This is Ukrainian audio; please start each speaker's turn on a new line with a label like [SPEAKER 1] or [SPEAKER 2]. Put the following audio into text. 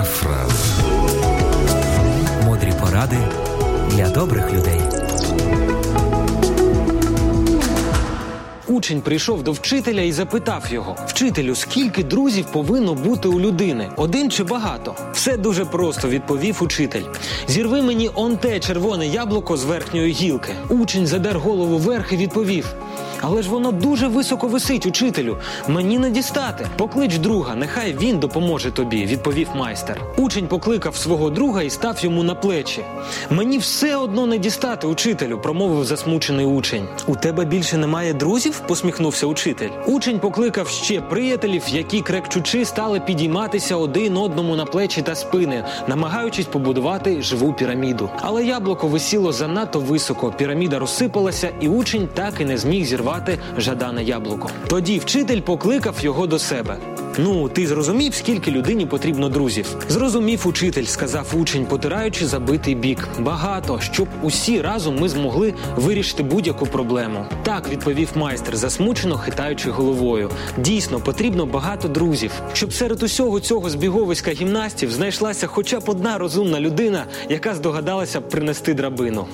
[SPEAKER 1] Парафраз.
[SPEAKER 2] Мудрі поради для добрих людей.
[SPEAKER 3] Учень прийшов до вчителя і запитав його: Вчителю, скільки друзів повинно бути у людини? Один чи багато? Все дуже просто, відповів учитель. Зірви мені он те червоне яблуко з верхньої гілки. Учень задер голову вверх і відповів. Але ж воно дуже високо висить, учителю. Мені не дістати. Поклич друга, нехай він допоможе тобі, відповів майстер. Учень покликав свого друга і став йому на плечі. Мені все одно не дістати, учителю, промовив засмучений учень. У тебе більше немає друзів? посміхнувся учитель. Учень покликав ще приятелів, які крекчучи стали підійматися один одному на плечі та спини, намагаючись побудувати живу піраміду. Але яблуко висіло занадто високо. Піраміда розсипалася, і учень так і не зміг зірвати жадане яблуко. Тоді вчитель покликав його до себе. Ну, ти зрозумів, скільки людині потрібно друзів? Зрозумів учитель, сказав учень, потираючи забитий бік. Багато, щоб усі разом ми змогли вирішити будь-яку проблему. Так відповів майстер, засмучено хитаючи головою. Дійсно, потрібно багато друзів, щоб серед усього цього збіговиська гімнастів знайшлася хоча б одна розумна людина, яка здогадалася б принести драбину.